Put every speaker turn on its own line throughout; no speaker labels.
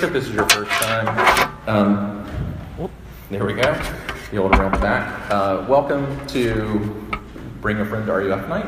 If this is your first time. Um, there we go. The old around the back. Uh, welcome to Bring a Friend to RUF Night.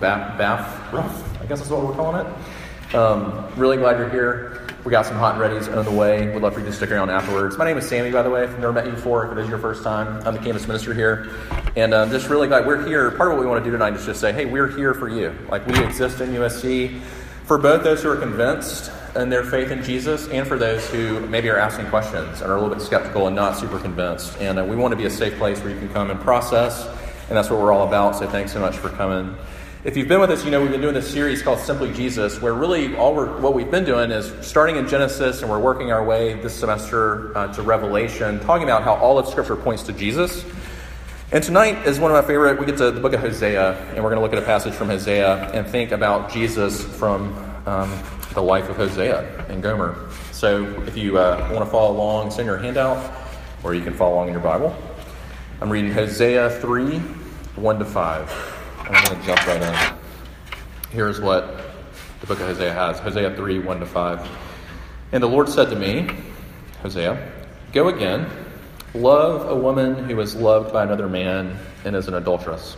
Bath, Bath Rough, I guess that's what we're calling it. Um, really glad you're here. We got some hot and readies on the way. We'd love for you to stick around afterwards. My name is Sammy, by the way. If I've never met you before, if it is your first time, I'm the campus minister here. And I'm just really glad we're here. Part of what we want to do tonight is just say, hey, we're here for you. Like, we exist in USC for both those who are convinced in their faith in Jesus and for those who maybe are asking questions and are a little bit skeptical and not super convinced. And uh, we want to be a safe place where you can come and process, and that's what we're all about. So thanks so much for coming. If you've been with us, you know we've been doing this series called Simply Jesus, where really all we're, what we've been doing is starting in Genesis and we're working our way this semester uh, to Revelation, talking about how all of Scripture points to Jesus. And tonight is one of my favorite. We get to the book of Hosea, and we're going to look at a passage from Hosea and think about Jesus from um, the life of Hosea and Gomer. So if you uh, want to follow along, send your handout, or you can follow along in your Bible. I'm reading Hosea 3 1 to 5. I'm going to jump right in. Here's what the book of Hosea has Hosea 3 1 to 5. And the Lord said to me, Hosea, go again Love a woman who is loved by another man and is an adulteress,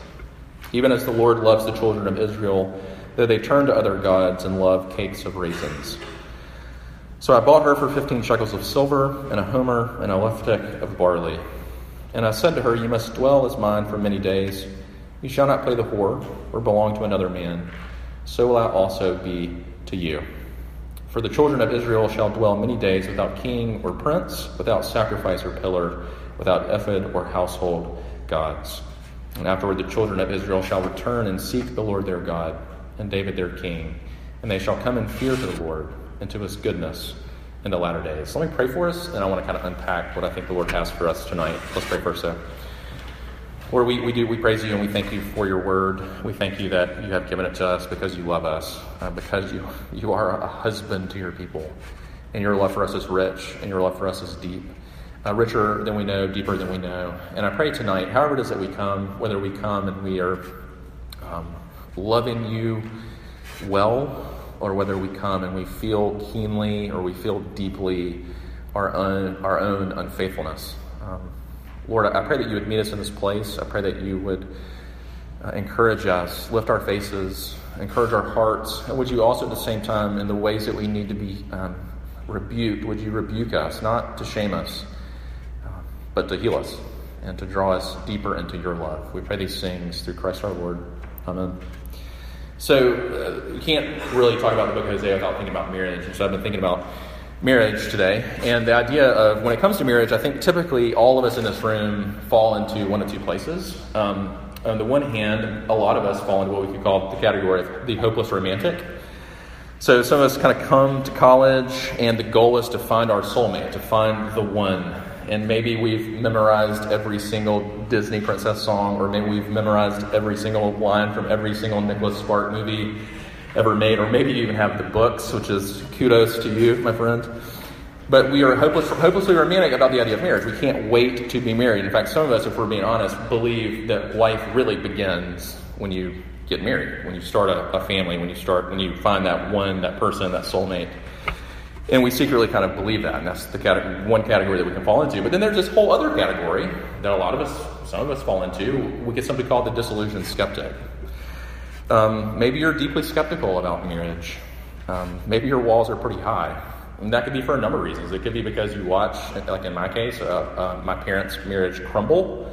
even as the Lord loves the children of Israel, though they turn to other gods and love cakes of raisins. So I bought her for fifteen shekels of silver, and a homer, and a lethech of barley. And I said to her, You must dwell as mine for many days. You shall not play the whore, or belong to another man. So will I also be to you. For the children of Israel shall dwell many days without king or prince, without sacrifice or pillar, without ephod or household gods. And afterward the children of Israel shall return and seek the Lord their God, and David their king, and they shall come in fear to the Lord and to his goodness in the latter days. So let me pray for us, and I want to kind of unpack what I think the Lord has for us tonight. Let's pray first, though. Lord, we, we do, we praise you and we thank you for your word. We thank you that you have given it to us because you love us, uh, because you, you are a husband to your people. And your love for us is rich, and your love for us is deep. Uh, richer than we know, deeper than we know. And I pray tonight, however it is that we come, whether we come and we are um, loving you well, or whether we come and we feel keenly or we feel deeply our own, our own unfaithfulness. Um, Lord, I pray that you would meet us in this place. I pray that you would uh, encourage us, lift our faces, encourage our hearts. And would you also, at the same time, in the ways that we need to be um, rebuked, would you rebuke us, not to shame us, uh, but to heal us and to draw us deeper into your love? We pray these things through Christ our Lord. Amen. So, uh, you can't really talk about the book of Hosea without thinking about marriage. And so, I've been thinking about marriage today. And the idea of when it comes to marriage, I think typically all of us in this room fall into one of two places. Um, on the one hand, a lot of us fall into what we could call the category of the hopeless romantic. So some of us kind of come to college, and the goal is to find our soulmate, to find the one. And maybe we've memorized every single Disney princess song, or maybe we've memorized every single line from every single Nicholas Spark movie ever made, or maybe you even have the books, which is kudos to you, my friend. But we are hopeless, hopelessly romantic about the idea of marriage. We can't wait to be married. In fact, some of us, if we're being honest, believe that life really begins when you get married, when you start a, a family, when you start, when you find that one, that person, that soulmate. And we secretly kind of believe that, and that's the category, one category that we can fall into. But then there's this whole other category that a lot of us, some of us fall into. We get something called the disillusioned skeptic. Um, maybe you're deeply skeptical about marriage. Um, maybe your walls are pretty high. And that could be for a number of reasons. It could be because you watch, like in my case, uh, uh, my parents' marriage crumble.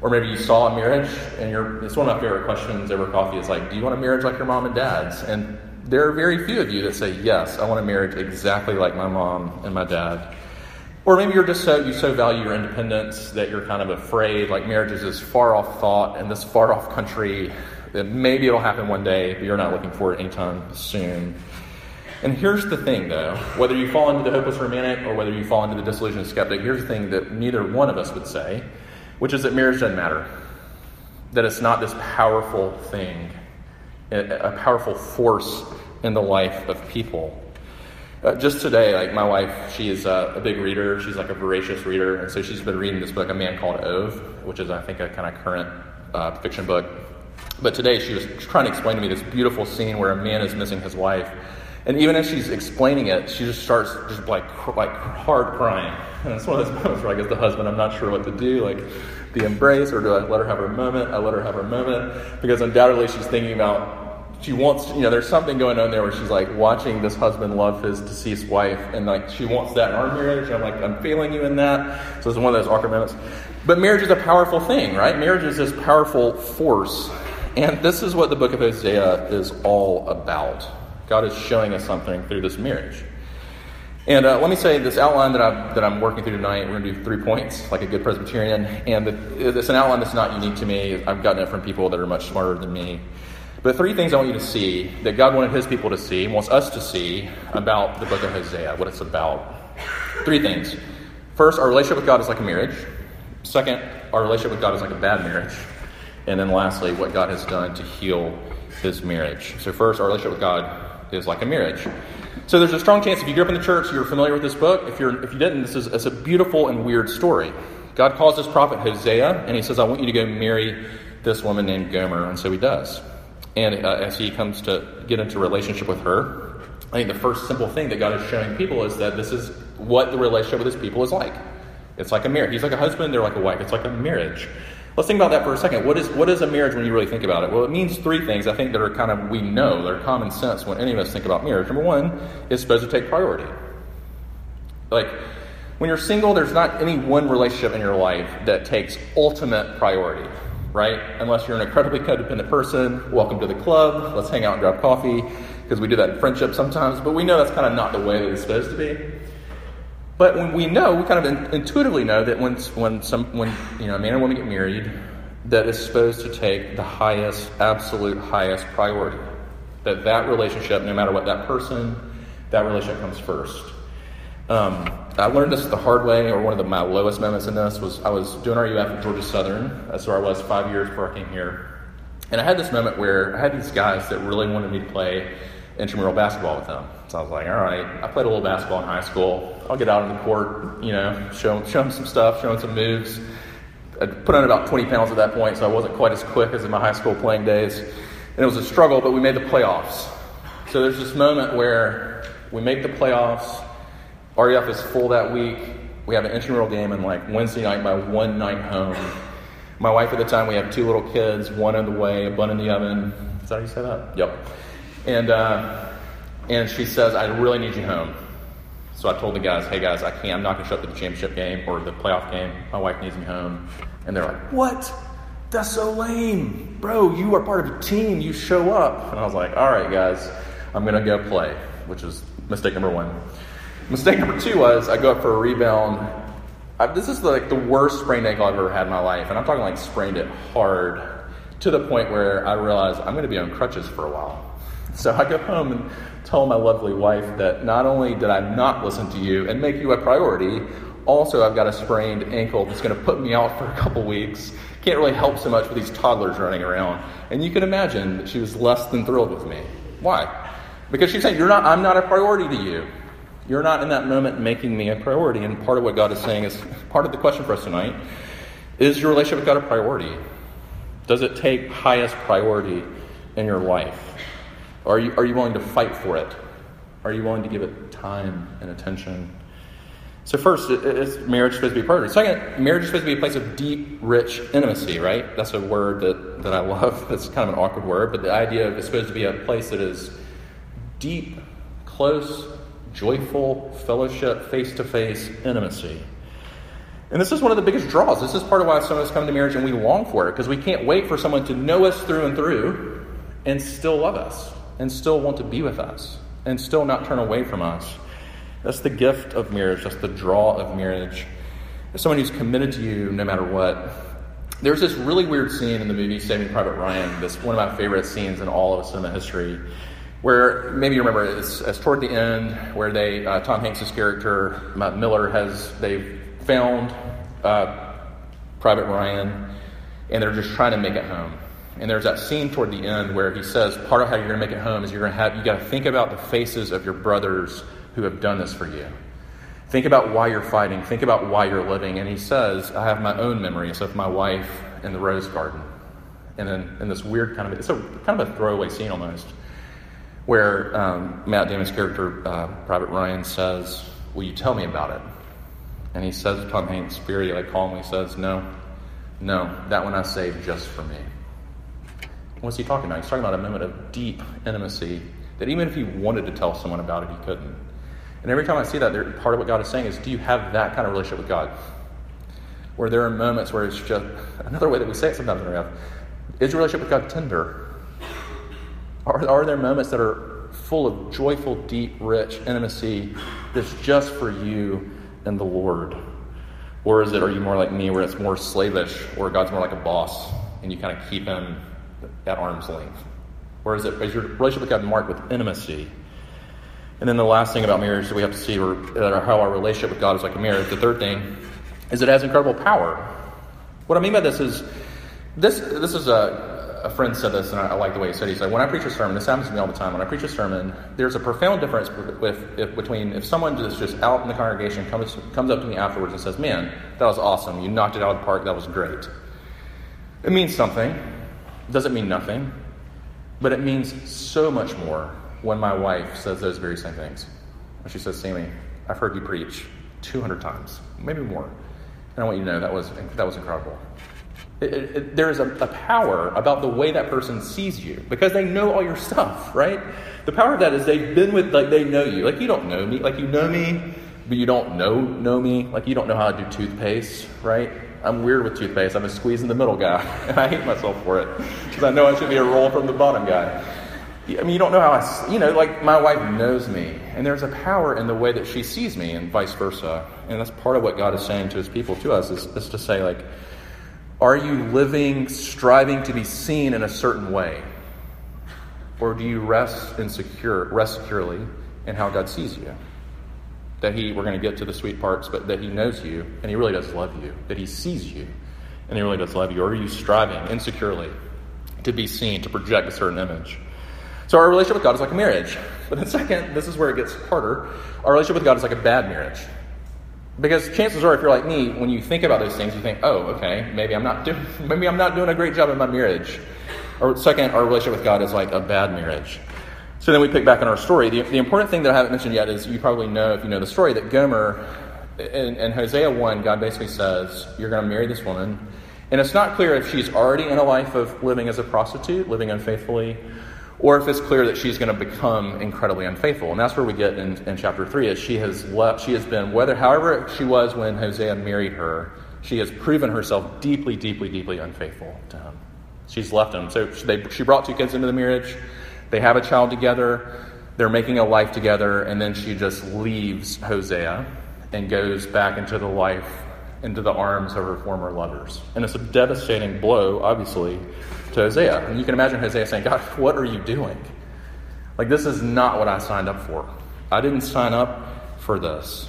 Or maybe you saw a marriage and you're, it's one of my favorite questions over coffee is like, do you want a marriage like your mom and dad's? And there are very few of you that say, yes, I want a marriage exactly like my mom and my dad. Or maybe you're just so, you so value your independence that you're kind of afraid, like marriage is this far off thought in this far off country that maybe it'll happen one day, but you're not looking for it anytime soon. And here's the thing, though whether you fall into the hopeless romantic or whether you fall into the disillusioned skeptic, here's the thing that neither one of us would say, which is that marriage doesn't matter. That it's not this powerful thing, a powerful force in the life of people. Uh, just today, like my wife, she is a, a, big reader. She's like a voracious reader, and so she's been reading this book, A Man Called Ove, which is, I think, a kind of current uh, fiction book but today she was trying to explain to me this beautiful scene where a man is missing his wife. And even as she's explaining it, she just starts just like like hard crying. And it's one of those moments where I guess the husband, I'm not sure what to do, like the embrace, or do I let her have her moment? I let her have her moment because undoubtedly she's thinking about she wants, you know, there's something going on there where she's like watching this husband love his deceased wife, and like she wants that in our marriage. I'm like, I'm failing you in that. So it's one of those awkward moments. But marriage is a powerful thing, right? Marriage is this powerful force. And this is what the book of Hosea is all about. God is showing us something through this marriage. And uh, let me say this outline that, i that I'm working through tonight, we're going to do three points, like a good Presbyterian. And it's an outline that's not unique to me. I've gotten it from people that are much smarter than me. But three things I want you to see that God wanted his people to see, wants us to see about the book of Hosea, what it's about. Three things. First, our relationship with God is like a marriage. Second, our relationship with God is like a bad marriage. And then lastly, what God has done to heal his marriage. So, first, our relationship with God is like a marriage. So, there's a strong chance if you grew up in the church, you're familiar with this book. If, you're, if you didn't, this is it's a beautiful and weird story. God calls this prophet Hosea, and he says, I want you to go marry this woman named Gomer. And so he does. And uh, as he comes to get into relationship with her, I think the first simple thing that God is showing people is that this is what the relationship with his people is like. It's like a marriage. He's like a husband, they're like a wife. It's like a marriage. Let's think about that for a second. What is, what is a marriage when you really think about it? Well, it means three things I think that are kind of, we know, they're common sense when any of us think about marriage. Number one, it's supposed to take priority. Like, when you're single, there's not any one relationship in your life that takes ultimate priority right? Unless you're an incredibly codependent person, welcome to the club. Let's hang out and grab coffee because we do that in friendship sometimes, but we know that's kind of not the way that it's supposed to be. But when we know, we kind of intuitively know that when, when, some, when you know, a man and woman get married, that is supposed to take the highest, absolute highest priority. That that relationship, no matter what that person, that relationship comes first. Um, I learned this the hard way, or one of the, my lowest moments in this was I was doing RUF at Georgia Southern. That's where I was five years before I came here. And I had this moment where I had these guys that really wanted me to play intramural basketball with them. So I was like, all right, I played a little basketball in high school. I'll get out on the court, you know, show, show them some stuff, show them some moves. I put on about 20 pounds at that point, so I wasn't quite as quick as in my high school playing days. And it was a struggle, but we made the playoffs. So there's this moment where we make the playoffs RUF is full that week. We have an intramural game and like Wednesday night my one night home. My wife at the time, we have two little kids, one on the way, a bun in the oven. Is that how you say that? Yep. And uh, and she says, I really need you home. So I told the guys, hey guys, I can't. I'm not going to show up to the championship game or the playoff game. My wife needs me home. And they're like, what? That's so lame. Bro, you are part of a team. You show up. And I was like, all right, guys, I'm going to go play, which is mistake number one. Mistake number two was I go up for a rebound. I, this is like the worst sprained ankle I've ever had in my life, and I'm talking like sprained it hard to the point where I realized I'm going to be on crutches for a while. So I go home and tell my lovely wife that not only did I not listen to you and make you a priority, also I've got a sprained ankle that's going to put me out for a couple weeks. Can't really help so much with these toddlers running around. And you can imagine that she was less than thrilled with me. Why? Because she's saying, You're not, I'm not a priority to you. You're not in that moment making me a priority. And part of what God is saying is part of the question for us tonight is your relationship with God a priority? Does it take highest priority in your life? Are you, are you willing to fight for it? Are you willing to give it time and attention? So, first, is marriage supposed to be a priority? Second, marriage is supposed to be a place of deep, rich intimacy, right? That's a word that, that I love. That's kind of an awkward word, but the idea of it's supposed to be a place that is deep, close, joyful fellowship, face to face intimacy. And this is one of the biggest draws. This is part of why some of us come to marriage and we long for it, because we can't wait for someone to know us through and through and still love us and still want to be with us and still not turn away from us. That's the gift of marriage, that's the draw of marriage. As someone who's committed to you no matter what. There's this really weird scene in the movie Saving Private Ryan, this one of my favorite scenes in all of cinema history where maybe you remember it's, it's toward the end where they uh, Tom Hanks's character Miller has they've found uh, Private Ryan and they're just trying to make it home. And there's that scene toward the end where he says part of how you're going to make it home is you're going to have you got to think about the faces of your brothers who have done this for you. Think about why you're fighting. Think about why you're living. And he says, I have my own memories of my wife in the rose garden. And then in this weird kind of, it's a kind of a throwaway scene almost. Where um, Matt Damon's character, uh, Private Ryan, says, Will you tell me about it? And he says to Tom Hanks, very like calmly says, No, no, that one I saved just for me. What's he talking about? He's talking about a moment of deep intimacy that even if he wanted to tell someone about it, he couldn't. And every time I see that, part of what God is saying is, do you have that kind of relationship with God? Where there are moments where it's just another way that we say it sometimes in our life, is your relationship with God tender? Are, are there moments that are full of joyful, deep, rich intimacy that's just for you and the Lord? Or is it, are you more like me, where it's more slavish, or God's more like a boss, and you kind of keep him at arm's length? Or is, it, is your relationship with God marked with intimacy? And then the last thing about marriage that we have to see, or, how our relationship with God is like a marriage, the third thing is it has incredible power. What I mean by this is, this, this is a, a friend said this, and I, I, like the way he said. it. He said, "When I preach a sermon, this happens to me all the time. When I preach a sermon, there's a profound difference with, if, between if someone is just out in the congregation comes comes up to me afterwards and says, "Man, that was awesome. You knocked it out of the park. That was great." It means something. It doesn't mean nothing, but it means so much more when my wife says those very same things. When she says, "Sammy, I've heard you preach 200 times, maybe more, and I want you to know that was that was incredible." It, it, there is a, a, power about the way that person sees you because they know all your stuff, right? The power of that is they've been with, like, they know you. Like, you don't know me. Like, you know me, but you don't know know me. Like, you don't know how to do toothpaste, right? I'm weird with toothpaste. I'm a squeeze in the middle guy, and I hate myself for it because I know I should be a roll from the bottom guy. I mean, you don't know how I, you know, like my wife knows me, and there's a power in the way that she sees me, and vice versa. And that's part of what God is saying to His people, to us, is, is to say, like, are you living, striving to be seen in a certain way? Or do you rest and secure, rest securely in how God sees you? That He, we're going to get to the sweet parts, but that He knows you and He really does love you, that He sees you and He really does love you. Or are you striving insecurely to be seen, to project a certain image? So our relationship with God is like a marriage. But then, second, this is where it gets harder. Our relationship with God is like a bad marriage. Because chances are, if you're like me, when you think about those things, you think, "Oh, okay, maybe I'm not doing, maybe I'm not doing a great job in my marriage." Or second, our relationship with God is like a bad marriage. So then we pick back on our story. The, the important thing that I haven't mentioned yet is you probably know, if you know the story, that Gomer, in, in Hosea 1, God basically says, You're going to marry this woman. And it's not clear if she's already in a life of living as a prostitute, living unfaithfully, or if it's clear that she's going to become incredibly unfaithful. And that's where we get in, in chapter 3 is she has left, she has been, whether however she was when Hosea married her, she has proven herself deeply, deeply, deeply unfaithful to him. She's left him. So they, she brought two kids into the marriage. They have a child together. They're making a life together. And then she just leaves Hosea and goes back into the life, into the arms of her former lovers. And it's a devastating blow, obviously, to Hosea. And you can imagine Hosea saying, God, what are you doing? Like, this is not what I signed up for. I didn't sign up for this.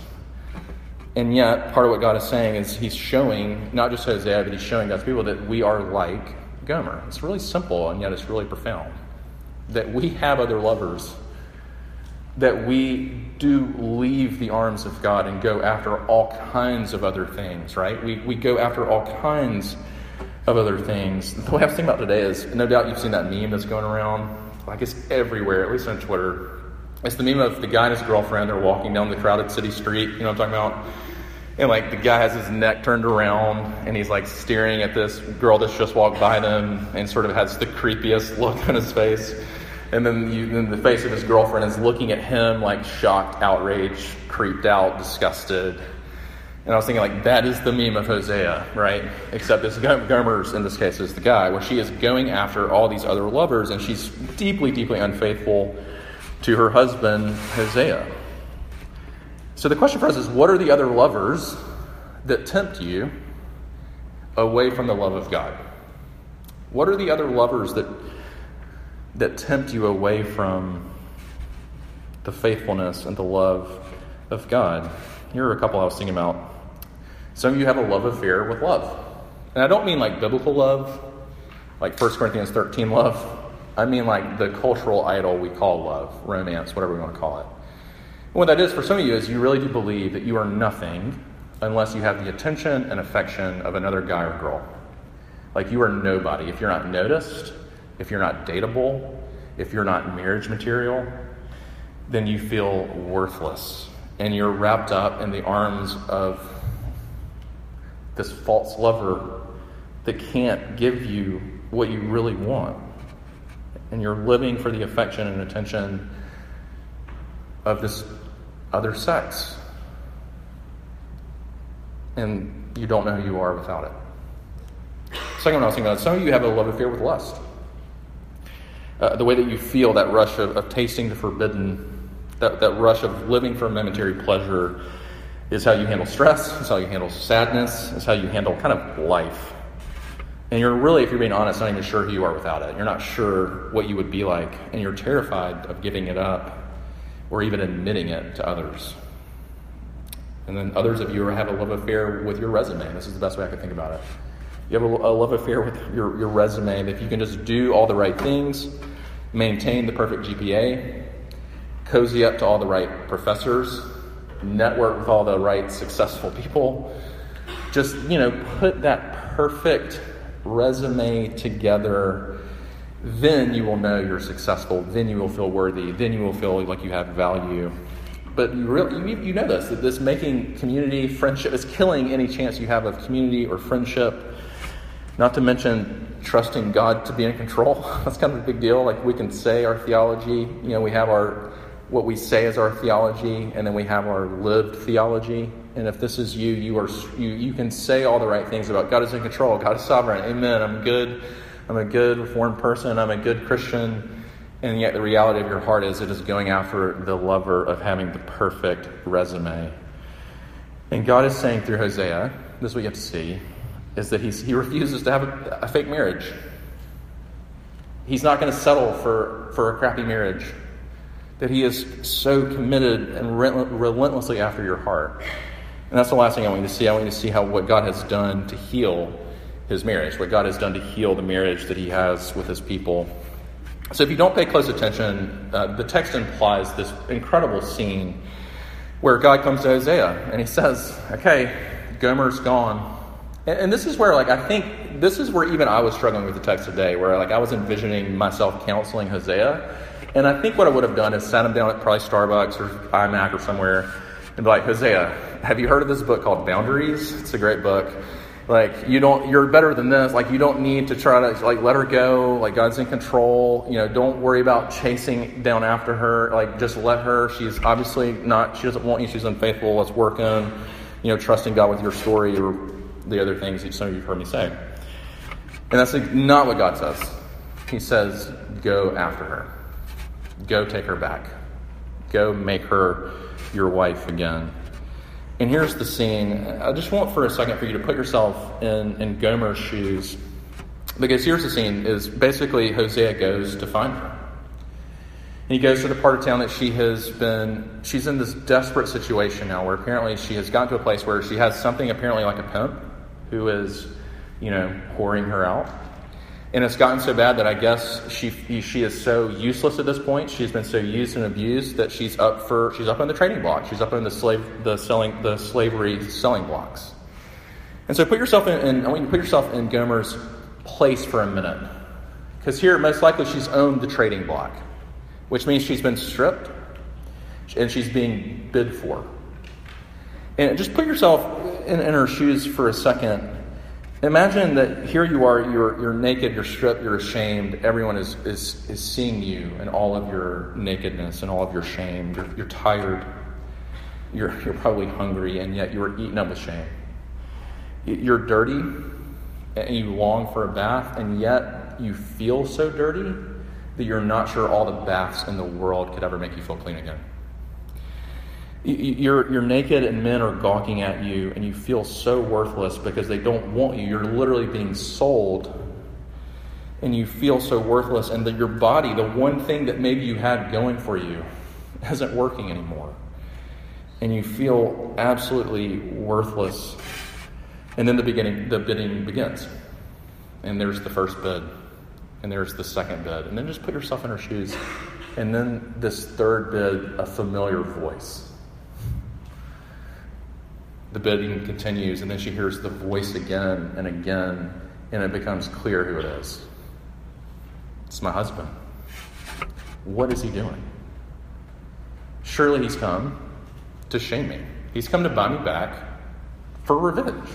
And yet, part of what God is saying is He's showing, not just Hosea, but He's showing God's people that we are like Gomer. It's really simple, and yet it's really profound. That we have other lovers, that we do leave the arms of God and go after all kinds of other things, right? We, we go after all kinds of other things. The was thinking about today is no doubt you've seen that meme that's going around. Like it's everywhere, at least on Twitter. It's the meme of the guy and his girlfriend. They're walking down the crowded city street. You know what I'm talking about? And like the guy has his neck turned around and he's like staring at this girl that's just walked by them and sort of has the creepiest look on his face. And then, you, then the face of his girlfriend is looking at him like shocked, outraged, creeped out, disgusted. And I was thinking, like, that is the meme of Hosea, right? Except this Gomer's, in this case, is the guy, where she is going after all these other lovers, and she's deeply, deeply unfaithful to her husband, Hosea. So the question for us is what are the other lovers that tempt you away from the love of God? What are the other lovers that, that tempt you away from the faithfulness and the love of God? Here are a couple I was thinking about. Some of you have a love affair with love. And I don't mean like biblical love, like 1 Corinthians 13 love. I mean like the cultural idol we call love, romance, whatever we want to call it. And what that is for some of you is you really do believe that you are nothing unless you have the attention and affection of another guy or girl. Like you are nobody if you're not noticed, if you're not dateable, if you're not marriage material, then you feel worthless. And you're wrapped up in the arms of this false lover that can't give you what you really want. And you're living for the affection and attention of this other sex. And you don't know who you are without it. Second one I was thinking about, some of you have a love affair with lust. Uh, the way that you feel that rush of, of tasting the forbidden, that, that rush of living for momentary pleasure, is how you handle stress, is how you handle sadness, is how you handle kind of life. And you're really, if you're being honest, not even sure who you are without it. You're not sure what you would be like, and you're terrified of giving it up or even admitting it to others. And then others of you have a love affair with your resume. This is the best way I could think about it. You have a, a love affair with your, your resume. If you can just do all the right things, maintain the perfect GPA, cozy up to all the right professors, network with all the right successful people, just, you know, put that perfect resume together, then you will know you're successful. Then you will feel worthy. Then you will feel like you have value. But you, really, you, you know this that this making community, friendship is killing any chance you have of community or friendship. Not to mention trusting God to be in control. That's kind of a big deal. Like we can say our theology, you know, we have our what we say is our theology, and then we have our lived theology. And if this is you, you are you, you can say all the right things about God is in control, God is sovereign. Amen. I'm good. I'm a good reformed person. I'm a good Christian. And yet the reality of your heart is it is going after the lover of having the perfect resume. And God is saying through Hosea, this is what you have to see, is that he's, he refuses to have a, a fake marriage. He's not going to settle for, for a crappy marriage that He is so committed and relentlessly after your heart. And that's the last thing I want you to see. I want you to see how what God has done to heal His marriage, what God has done to heal the marriage that He has with His people. So, if you don't pay close attention, uh, the text implies this incredible scene where God comes to Hosea and He says, "Okay, Gomer's gone." And, and this is where, like, I think this is where even I was struggling with the text today, where like I was envisioning myself counseling Hosea and I think what I would have done is sat him down at probably Starbucks or iMac or somewhere and be like, Hosea, have you heard of this book called Boundaries? It's a great book. Like you don't, you're better than this. Like you don't need to try to like let her go. Like God's in control. You know, don't worry about chasing down after her. Like just let her. She's obviously not. She doesn't want you. She's unfaithful. Let's work on, you know, trusting God with your story or the other things that some of you've heard me say. And that's not what God says. He says, go after her. Go take her back. Go make her your wife again. And here's the scene. I just want for a second for you to put yourself in, in Gomer's shoes. Because here's the scene is basically Hosea goes to find her. And he goes to the part of town that she has been, she's in this desperate situation now where apparently she has gotten to a place where she has something apparently like a pimp who is, you know, whoring her out. And it's gotten so bad that I guess she she is so useless at this point. She's been so used and abused that she's up for she's up on the trading block. She's up on the slave the selling the slavery selling blocks. And so put yourself in, in I want you to put yourself in Gomer's place for a minute, because here most likely she's owned the trading block, which means she's been stripped and she's being bid for. And just put yourself in, in her shoes for a second Imagine that here you are, you're, you're naked, you're stripped, you're ashamed. Everyone is, is, is seeing you and all of your nakedness and all of your shame. You're, you're tired. You're, you're probably hungry, and yet you are eaten up with shame. You're dirty, and you long for a bath, and yet you feel so dirty that you're not sure all the baths in the world could ever make you feel clean again. You're, you're naked and men are gawking at you, and you feel so worthless because they don't want you. You're literally being sold, and you feel so worthless, and that your body, the one thing that maybe you had going for you, isn't working anymore. And you feel absolutely worthless. And then the beginning, the bidding begins. And there's the first bid, and there's the second bid. And then just put yourself in her shoes. And then this third bid, a familiar voice the bidding continues, and then she hears the voice again and again, and it becomes clear who it is. It's my husband. What is he doing? Surely he's come to shame me. He's come to buy me back for revenge.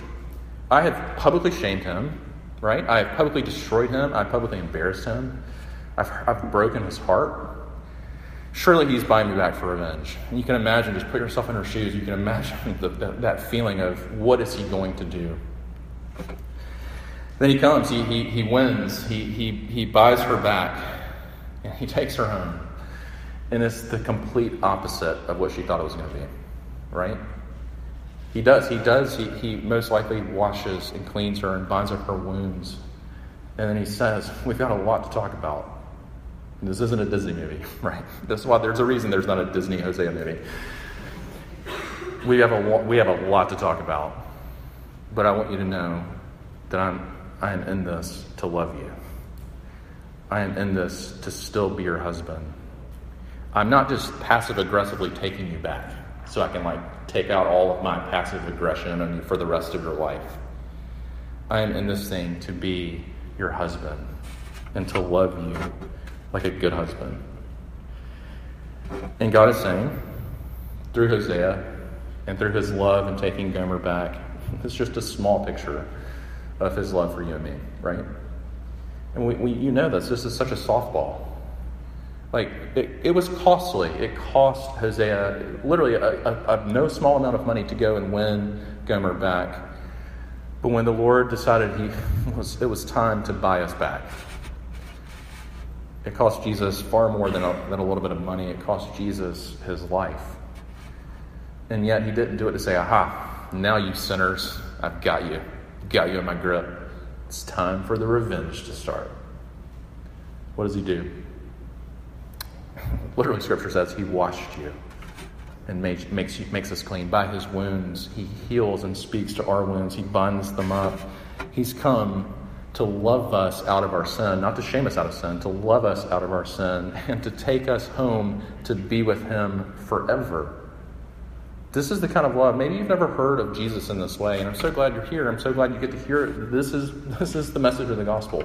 I have publicly shamed him, right? I have publicly destroyed him. I've publicly embarrassed him. I've, I've broken his heart. Surely he's buying me back for revenge. And you can imagine, just put yourself in her shoes, you can imagine the, the, that feeling of what is he going to do? Then he comes, he, he, he wins, he, he, he buys her back, and he takes her home. And it's the complete opposite of what she thought it was going to be, right? He does. He does. He, he most likely washes and cleans her and binds up her wounds. And then he says, We've got a lot to talk about. This isn't a Disney movie, right? That's why there's a reason there's not a Disney Hosea movie. We have a, we have a lot to talk about. But I want you to know that I'm, I am in this to love you. I am in this to still be your husband. I'm not just passive aggressively taking you back so I can like take out all of my passive aggression on you for the rest of your life. I am in this thing to be your husband and to love you like a good husband. And God is saying, through Hosea and through his love and taking Gomer back, it's just a small picture of his love for you and me, right? And we, we, you know this. This is such a softball. Like, it, it was costly. It cost Hosea literally a, a, a no small amount of money to go and win Gomer back. But when the Lord decided he was, it was time to buy us back, it cost Jesus far more than a, than a little bit of money. It cost Jesus his life. And yet he didn't do it to say, aha, now you sinners, I've got you. Got you in my grip. It's time for the revenge to start. What does he do? Literally, scripture says he washed you and makes, makes, makes us clean. By his wounds, he heals and speaks to our wounds, he binds them up. He's come to love us out of our sin, not to shame us out of sin, to love us out of our sin, and to take us home to be with him forever. This is the kind of love. Maybe you've never heard of Jesus in this way, and I'm so glad you're here. I'm so glad you get to hear it. This is, this is the message of the gospel.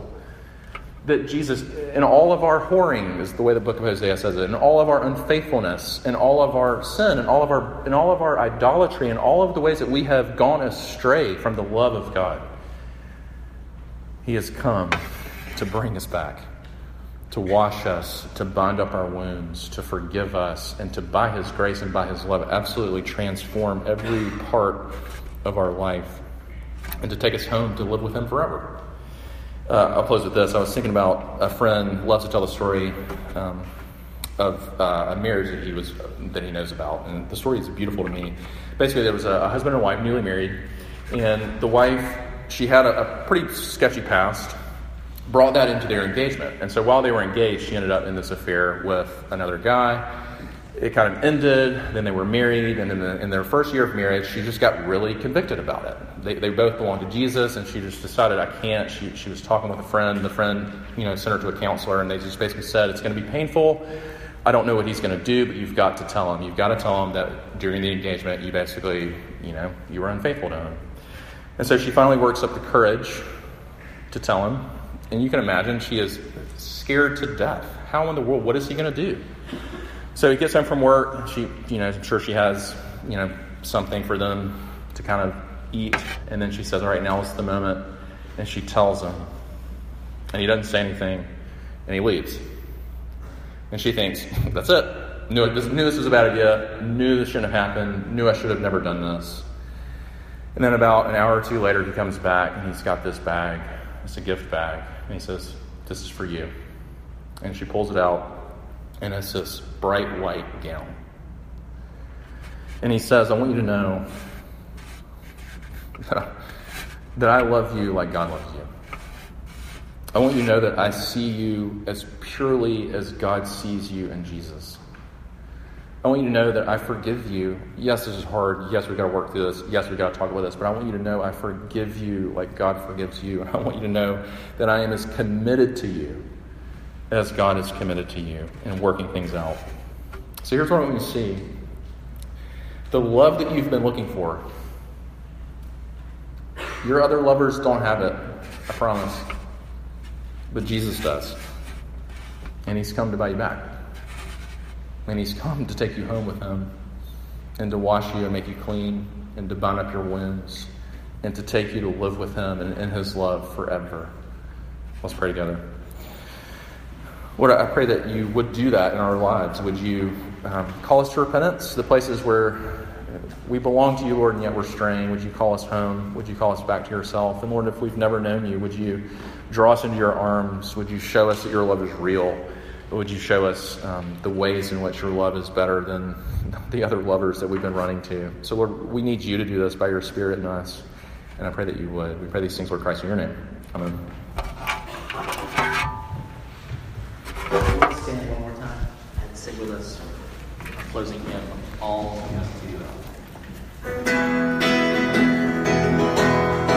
That Jesus, in all of our whoring, is the way the book of Hosea says it, in all of our unfaithfulness, in all of our sin, in all of our, in all of our idolatry, in all of the ways that we have gone astray from the love of God, He has come to bring us back to wash us, to bind up our wounds, to forgive us, and to, by His grace and by His love, absolutely transform every part of our life and to take us home to live with Him forever. Uh, I'll close with this. I was thinking about a friend loves to tell the story um, of uh, a marriage that he was that he knows about, and the story is beautiful to me. Basically, there was a, a husband and wife, newly married, and the wife she had a, a pretty sketchy past brought that into their engagement. And so while they were engaged, she ended up in this affair with another guy. It kind of ended, then they were married, and in, the, in their first year of marriage, she just got really convicted about it. They, they both belonged to Jesus, and she just decided, I can't. She, she was talking with a friend. The friend, you know, sent her to a counselor, and they just basically said, It's going to be painful. I don't know what he's going to do, but you've got to tell him. You've got to tell him that during the engagement, you basically, you know, you were unfaithful to him. And so she finally works up the courage to tell him, and you can imagine she is scared to death. How in the world, what is he going to do? So he gets home from work. She, you know, I'm sure she has, you know, something for them to kind of eat. And then she says, All right, now is the moment. And she tells him. And he doesn't say anything. And he leaves. And she thinks, That's it. Knew, it, knew this was a bad idea. Knew this shouldn't have happened. Knew I should have never done this. And then about an hour or two later, he comes back and he's got this bag. It's a gift bag. And he says, This is for you. And she pulls it out, and it's this bright white gown. And he says, I want you to know that I, love you like God loves you. I want you to know that I see you as purely as God sees you in Jesus. I want you to know that I forgive you. Yes, this is hard. Yes, we've got to work through this. Yes, we've got to talk about this. But I want you to know I forgive you like God forgives you. And I want you to know that I am as committed to you as God is committed to you in working things out. So here's what I want you to see the love that you've been looking for. Your other lovers don't have it, I promise. But Jesus does. And he's come to buy you back. And He's come to take you home with Him and to wash you and make you clean and to bind up your wounds and to take you to live with Him and in His love forever. Let's pray together. Lord, I pray that you would do that in our lives. Would you um, call us to repentance, the places where we belong to you, Lord, and yet we're straying? Would you call us home? Would you call us back to yourself? And Lord, if we've never known you, would you draw us into your arms? Would you show us that your love is real? Would you show us um, the ways in which your love is better than the other lovers that we've been running to? So, Lord, we need you to do this by your Spirit in us. And I pray that you would. We pray these things, Lord Christ, in your name. Amen.
Stand one more time and sing with us. Closing hymn, All to You.